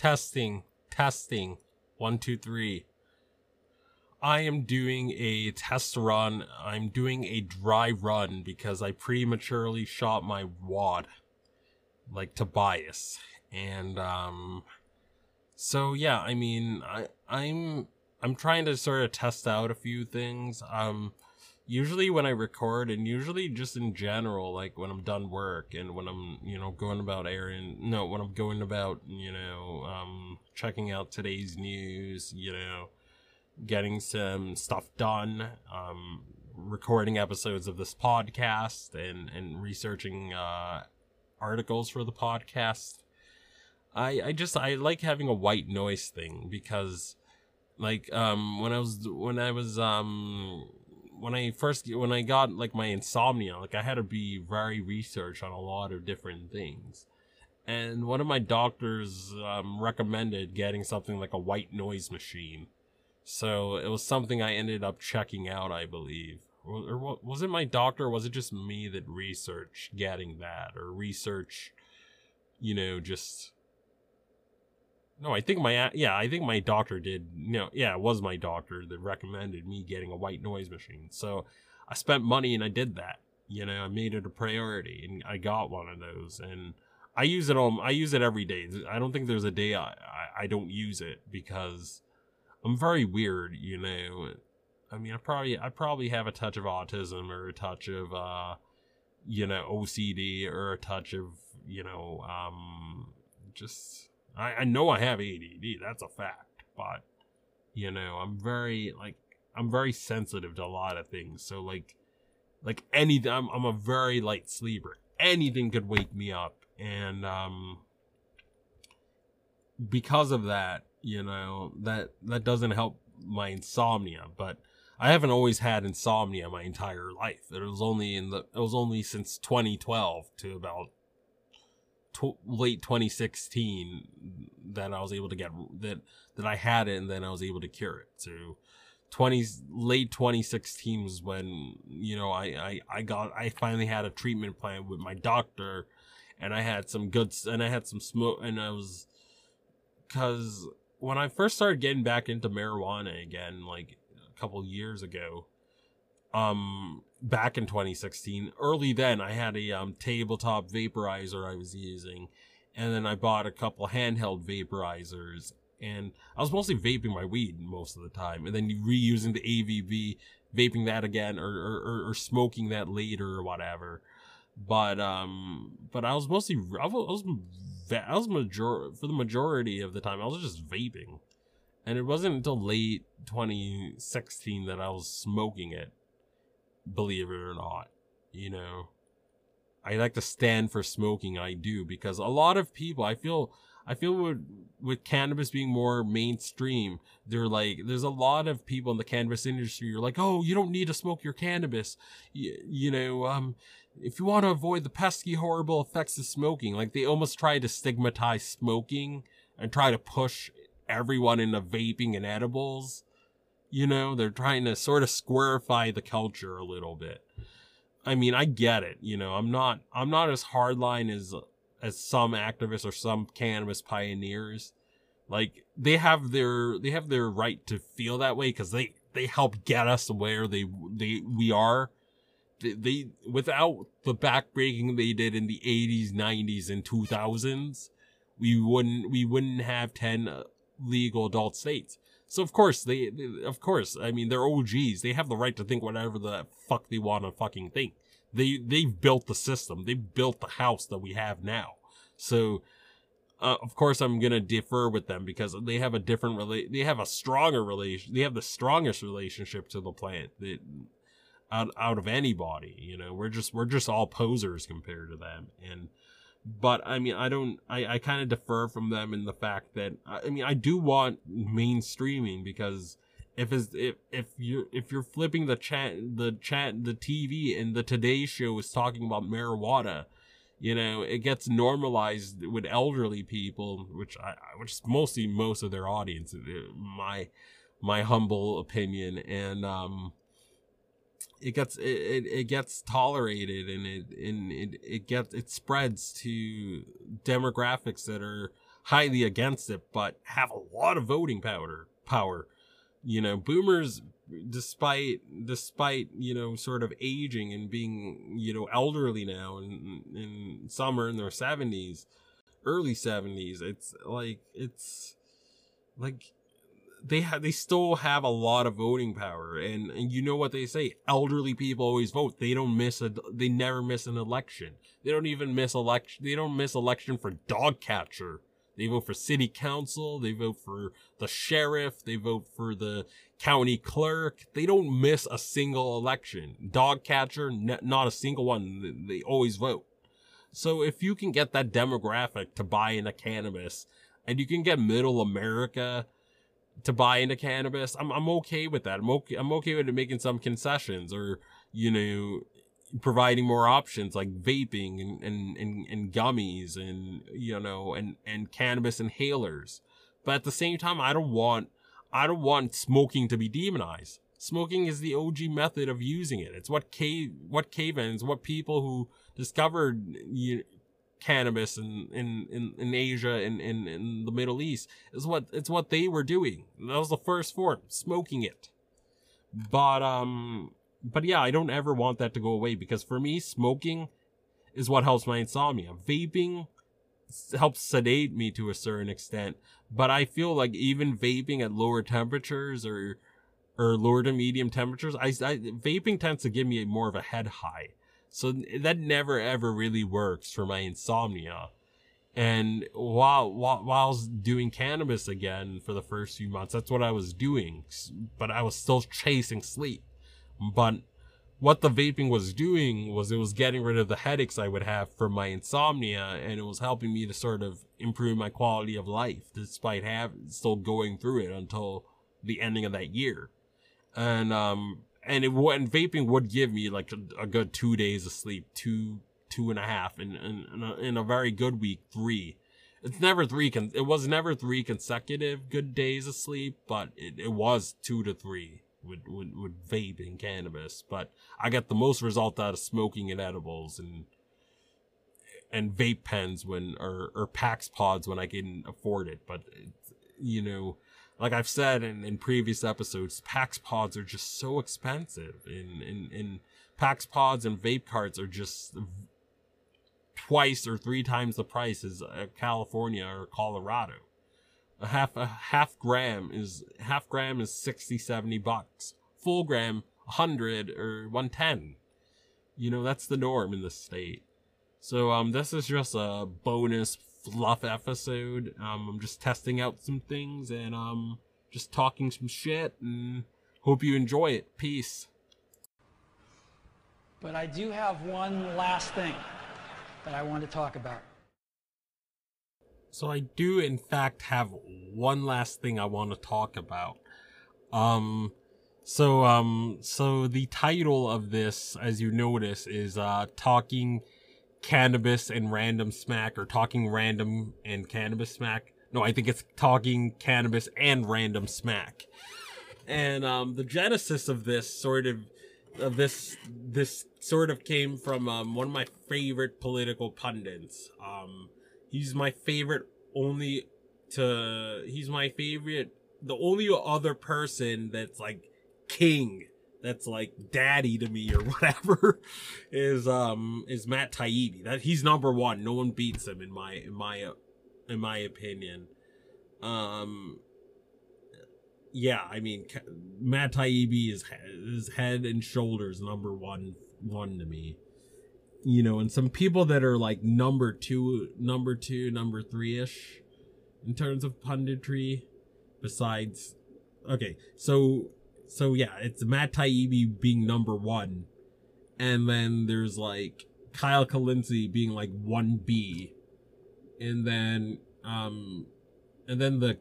Testing, testing. One, two, three. I am doing a test run. I'm doing a dry run because I prematurely shot my wad, like Tobias. And, um, so yeah, I mean, I, I'm, I'm trying to sort of test out a few things. Um, usually when I record and usually just in general, like when I'm done work and when I'm, you know, going about airing, no, when I'm going about, you know, um, checking out today's news, you know, getting some stuff done, um, recording episodes of this podcast and, and researching, uh, articles for the podcast. I, I just, I like having a white noise thing because, like, um, when I was, when I was, um, when I first when I got like my insomnia, like I had to be very researched on a lot of different things. And one of my doctors um, recommended getting something like a white noise machine. So it was something I ended up checking out, I believe. Or, or was it my doctor? Or was it just me that researched getting that or research, you know, just no, I think my yeah, I think my doctor did. You know, yeah, it was my doctor that recommended me getting a white noise machine. So I spent money and I did that. You know, I made it a priority and I got one of those and I use it all. I use it every day. I don't think there's a day I, I, I don't use it because I'm very weird. You know, I mean, I probably I probably have a touch of autism or a touch of uh, you know, OCD or a touch of you know, um, just I, I know I have ADD. That's a fact. But, you know, I'm very, like, I'm very sensitive to a lot of things. So, like, like anything, I'm, I'm a very light sleeper. Anything could wake me up. And, um, because of that, you know, that, that doesn't help my insomnia, but I haven't always had insomnia my entire life. It was only in the, it was only since 2012 to about tw- late 2016 that I was able to get that that I had it and then I was able to cure it. So 20 late 2016 was when you know I, I I got I finally had a treatment plan with my doctor and I had some good and I had some smoke and I was cuz when I first started getting back into marijuana again like a couple years ago um back in 2016 early then i had a um tabletop vaporizer i was using and then i bought a couple handheld vaporizers and i was mostly vaping my weed most of the time and then reusing the avv vaping that again or, or, or smoking that later or whatever. But um but i was mostly i was i was major for the majority of the time i was just vaping. And it wasn't until late 2016 that i was smoking it believe it or not. You know, I like to stand for smoking. I do because a lot of people, I feel, I feel with, with cannabis being more mainstream, they're like, there's a lot of people in the cannabis industry. You're like, oh, you don't need to smoke your cannabis. You, you know, um, if you want to avoid the pesky, horrible effects of smoking, like they almost try to stigmatize smoking and try to push everyone into vaping and edibles. You know, they're trying to sort of squarify the culture a little bit. I mean, I get it. You know, I'm not, I'm not as hardline as, as some activists or some cannabis pioneers. Like, they have their, they have their right to feel that way because they, they help get us where they, they, we are. They, they, without the backbreaking they did in the 80s, 90s, and 2000s, we wouldn't, we wouldn't have 10 uh, legal adult states. So of course they, of course, I mean they're OGs. They have the right to think whatever the fuck they want to fucking think. They they've built the system. They built the house that we have now. So uh, of course I'm gonna differ with them because they have a different rela- They have a stronger relation. They have the strongest relationship to the plant that out out of anybody. You know, we're just we're just all posers compared to them and but I mean, I don't, I, I kind of defer from them in the fact that, I mean, I do want mainstreaming because if is if if you're if you're flipping the chat the chat the TV and the Today Show is talking about marijuana, you know, it gets normalized with elderly people, which I which is mostly most of their audience, uh, my my humble opinion, and um, it gets it, it, it, gets tolerated and it and it, it gets it spreads to demographics that are highly against it, but have a lot of voting power. Power, you know, boomers, despite despite you know sort of aging and being you know elderly now, and in some are in their seventies, early seventies. It's like it's like they have they still have a lot of voting power and, and you know what they say elderly people always vote. They don't miss a they never miss an election. They don't even miss election they don't miss election for dog catcher. They vote for city council they vote for the sheriff they vote for the county clerk. They don't miss a single election. Dog catcher n- not a single one they always vote. So if you can get that demographic to buy into cannabis and you can get middle america to buy into cannabis, I'm I'm okay with that. I'm okay I'm okay with it making some concessions or you know providing more options like vaping and and and, and gummies and you know and and cannabis inhalers. But at the same time, I don't want I don't want smoking to be demonized. Smoking is the OG method of using it. It's what cave what cave-ins, what people who discovered you, cannabis in in in, in Asia and in, in, in the Middle East is what it's what they were doing. That was the first form, smoking it. But um but yeah, I don't ever want that to go away because for me smoking is what helps my insomnia. Vaping helps sedate me to a certain extent, but I feel like even vaping at lower temperatures or or lower to medium temperatures, I, I vaping tends to give me more of a head high. So that never ever really works for my insomnia. And while, while, was doing cannabis again for the first few months, that's what I was doing. But I was still chasing sleep. But what the vaping was doing was it was getting rid of the headaches I would have from my insomnia and it was helping me to sort of improve my quality of life despite have still going through it until the ending of that year. And um and it and vaping would give me like a, a, good two days of sleep, two two and a half, and in, in, a, in a very good week, three. It's never three. Con- it was never three consecutive good days of sleep, but it, it was two to three with, with with vaping cannabis. But I got the most result out of smoking and edibles and and vape pens when or or PAX pods when I can afford it. But you know like I've said in, in previous episodes, PAX pods are just so expensive. In in in PAX pods and vape carts are just twice or three times the price as uh, California or Colorado. A half a half gram is half gram is 60 70 bucks. Full gram 100 or 110. You know, that's the norm in the state. So um this is just a bonus fluff episode. Um, I'm just testing out some things and um, just talking some shit and hope you enjoy it. Peace. But I do have one last thing that I want to talk about. So I do in fact have one last thing I want to talk about. Um so um so the title of this as you notice is uh talking cannabis and random smack or talking random and cannabis smack. No, I think it's talking cannabis and random smack. And um, the genesis of this sort of of this this sort of came from um, one of my favorite political pundits. Um, he's my favorite only to he's my favorite the only other person that's like king that's like daddy to me or whatever is um is Matt Taibbi. That he's number one. No one beats him in my in my in my opinion. Um yeah, I mean Matt Taibbi is is head and shoulders number one one to me. You know, and some people that are like number two, number two, number three ish in terms of punditry. Besides, okay, so so yeah, it's Matt Taibbi being number one, and then there's like Kyle Kulinski being like one B, and then um, and then the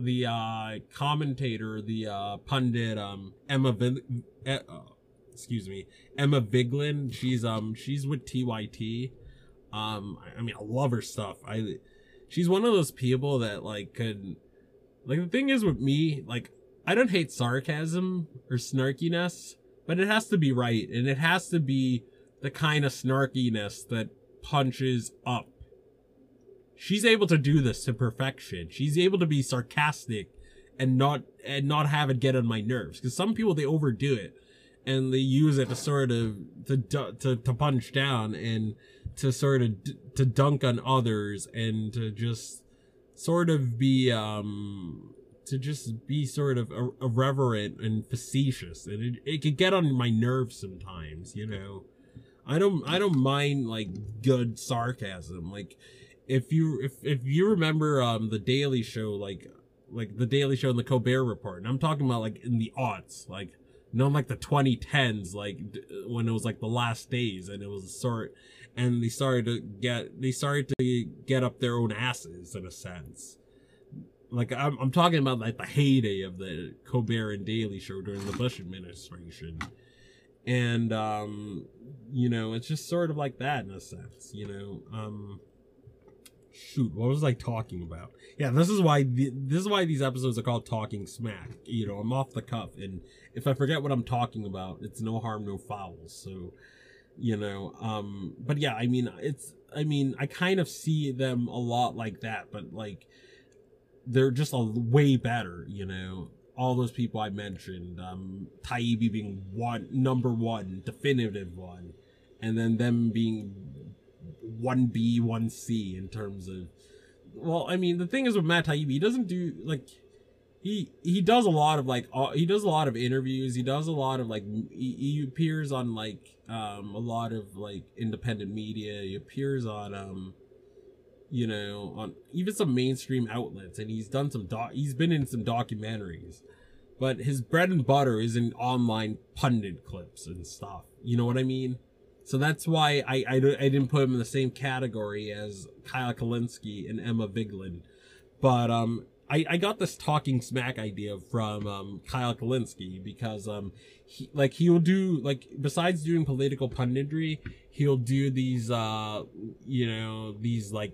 the uh commentator, the uh pundit, um Emma, Vin- uh, excuse me, Emma Vigeland. She's um she's with TYT. Um, I mean, I love her stuff. I she's one of those people that like could like the thing is with me like I don't hate sarcasm or snarkiness, but it has to be right, and it has to be the kind of snarkiness that punches up. she's able to do this to perfection. She's able to be sarcastic and not and not have it get on my nerves because some people they overdo it and they use it to sort of to to to punch down and to sort of to dunk on others and to just sort of be um to just be sort of irreverent and facetious and it, it could get on my nerves sometimes you know? I don't i don't mind like good sarcasm like if you if if you remember um the daily show like like the daily show and the colbert report and i'm talking about like in the aughts like not like the 2010s like when it was like the last days and it was sort and they started to get they started to get up their own asses in a sense like I'm, I'm talking about like the heyday of the colbert and daily show during the bush administration. And um you know it's just sort of like that in a sense you know um shoot what was i talking about? Yeah this is why this is why these episodes are called talking smack. You know i'm off the cuff and if i forget what i'm talking about it's no harm no foul. So you know um but yeah i mean it's i mean i kind of see them a lot like that but like they're just a way better you know all those people i mentioned um taibbi being one number one definitive one and then them being 1B, 1C in terms of. Well, I mean, the thing is with Matt Taibbi, he doesn't do like he he does a lot of like uh, he does a lot of interviews. He does a lot of like he, he appears on like um a lot of like independent media. He appears on um you know on even some mainstream outlets, and he's done some doc. He's been in some documentaries, but his bread and butter is in online pundit clips and stuff. You know what I mean? So that's why I, I, I didn't put him in the same category as Kyle Kulinski and Emma Vigeland. But um, I, I got this talking smack idea from um, Kyle Kulinski because um, he, like he'll do like besides doing political punditry, he'll do these uh you know these like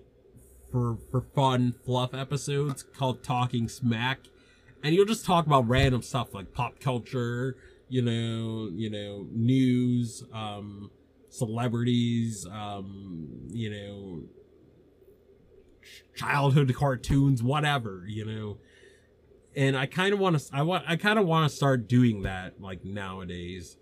for for fun fluff episodes called Talking Smack, and you'll just talk about random stuff like pop culture, you know, you know, news, um, celebrities, um, you know, childhood cartoons, whatever, you know. And I kind of want to, I want, I kind of want to start doing that like nowadays.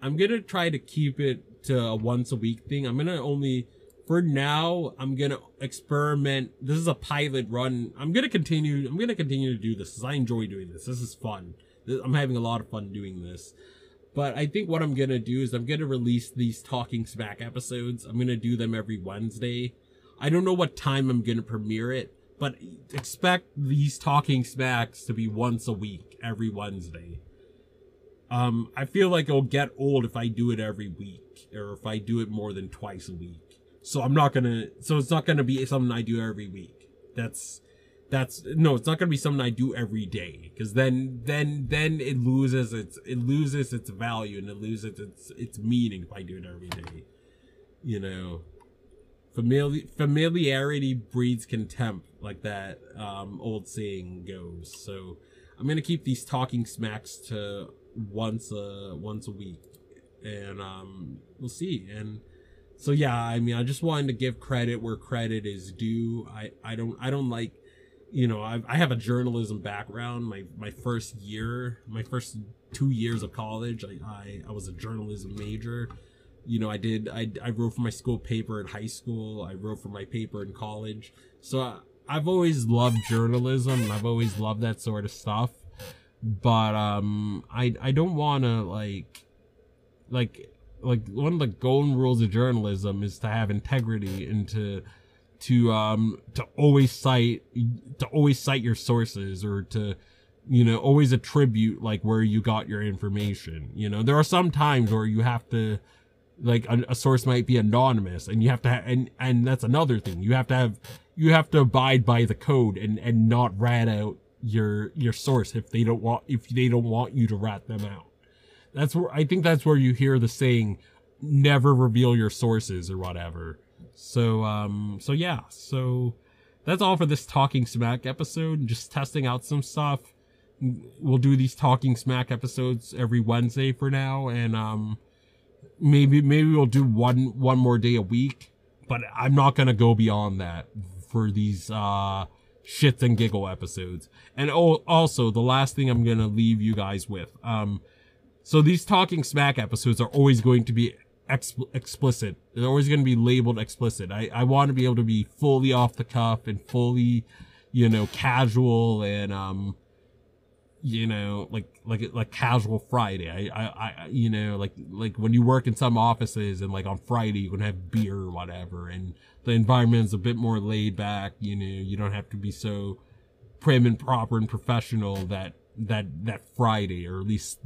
I'm gonna try to keep it to a once a week thing. I'm gonna only, for now, I'm gonna experiment. This is a pilot run. I'm gonna continue. I'm gonna continue to do this because I enjoy doing this. This is fun. I'm having a lot of fun doing this. But I think what I'm gonna do is I'm gonna release these Talking Smack episodes. I'm gonna do them every Wednesday. I don't know what time I'm gonna premiere it, but expect these Talking Smacks to be once a week, every Wednesday. Um, I feel like it'll get old if I do it every week, or if I do it more than twice a week. So I'm not gonna, so it's not gonna be something I do every week. That's, that's no it's not to be something i do every day. Because then then then it loses its it loses its value and it loses its its meaning if i do it every day. You know? Famili- familiarity breeds contempt like that um old saying goes. So i'm gonna keep these talking smacks to once a once a week. And um we'll see. And so yeah i mean i just wanted to give credit where credit is due i i don't i don't like you know, I, I have a journalism background. My my first year, my first two years of college, I, I, I was a journalism major. You know, I did I, I wrote for my school paper in high school. I wrote for my paper in college. So I, I've always loved journalism. I've always loved that sort of stuff. But um, I I don't want to like like like one of the golden rules of journalism is to have integrity and to to um to always cite to always cite your sources or to you know always attribute like where you got your information. You know there are some times where you have to like a, a source might be anonymous and you have to ha- and and that's another thing. You have to have you have to abide by the code and and not rat out your your source if they don't want if they don't want you to rat them out that's where i think that's where you hear the saying never reveal your sources or whatever so um so yeah, so that's all for this talking smack episode. Just testing out some stuff. We'll do these talking smack episodes every Wednesday for now and um maybe maybe we'll do one one more day a week, but I'm not to go beyond that for these uh shits and giggle episodes. And oh, also the last thing I'm gonna leave you guys with. Um, so these talking smack episodes are always going to be exp- explicit. They're always going to be labeled explicit. I I want to be able to be fully off the cuff and fully, you know, casual and um you know, like like like casual Friday. I, I, I, you know, like like when you work in some offices and like on Friday you can have beer or whatever, and the environment is a bit more laid back. You know, you don't have to be so prim and proper and professional that that that Friday, or at least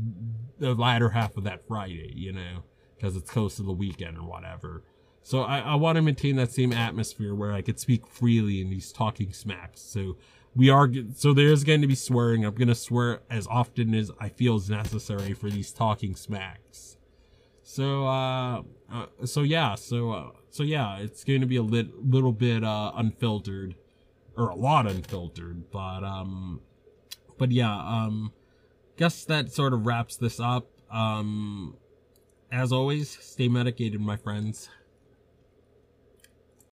the latter half of that Friday. You know, because it's close to the weekend or whatever. So I, I want to maintain that same atmosphere where I could speak freely in these talking smacks. So we are so there's going to be swearing. I'm going to swear as often as I feel is necessary for these talking smacks. So uh, uh so yeah, so uh, so yeah, it's going to be a lit, little bit uh unfiltered or a lot unfiltered, but um but yeah, um guess that sort of wraps this up. Um as always, stay medicated my friends.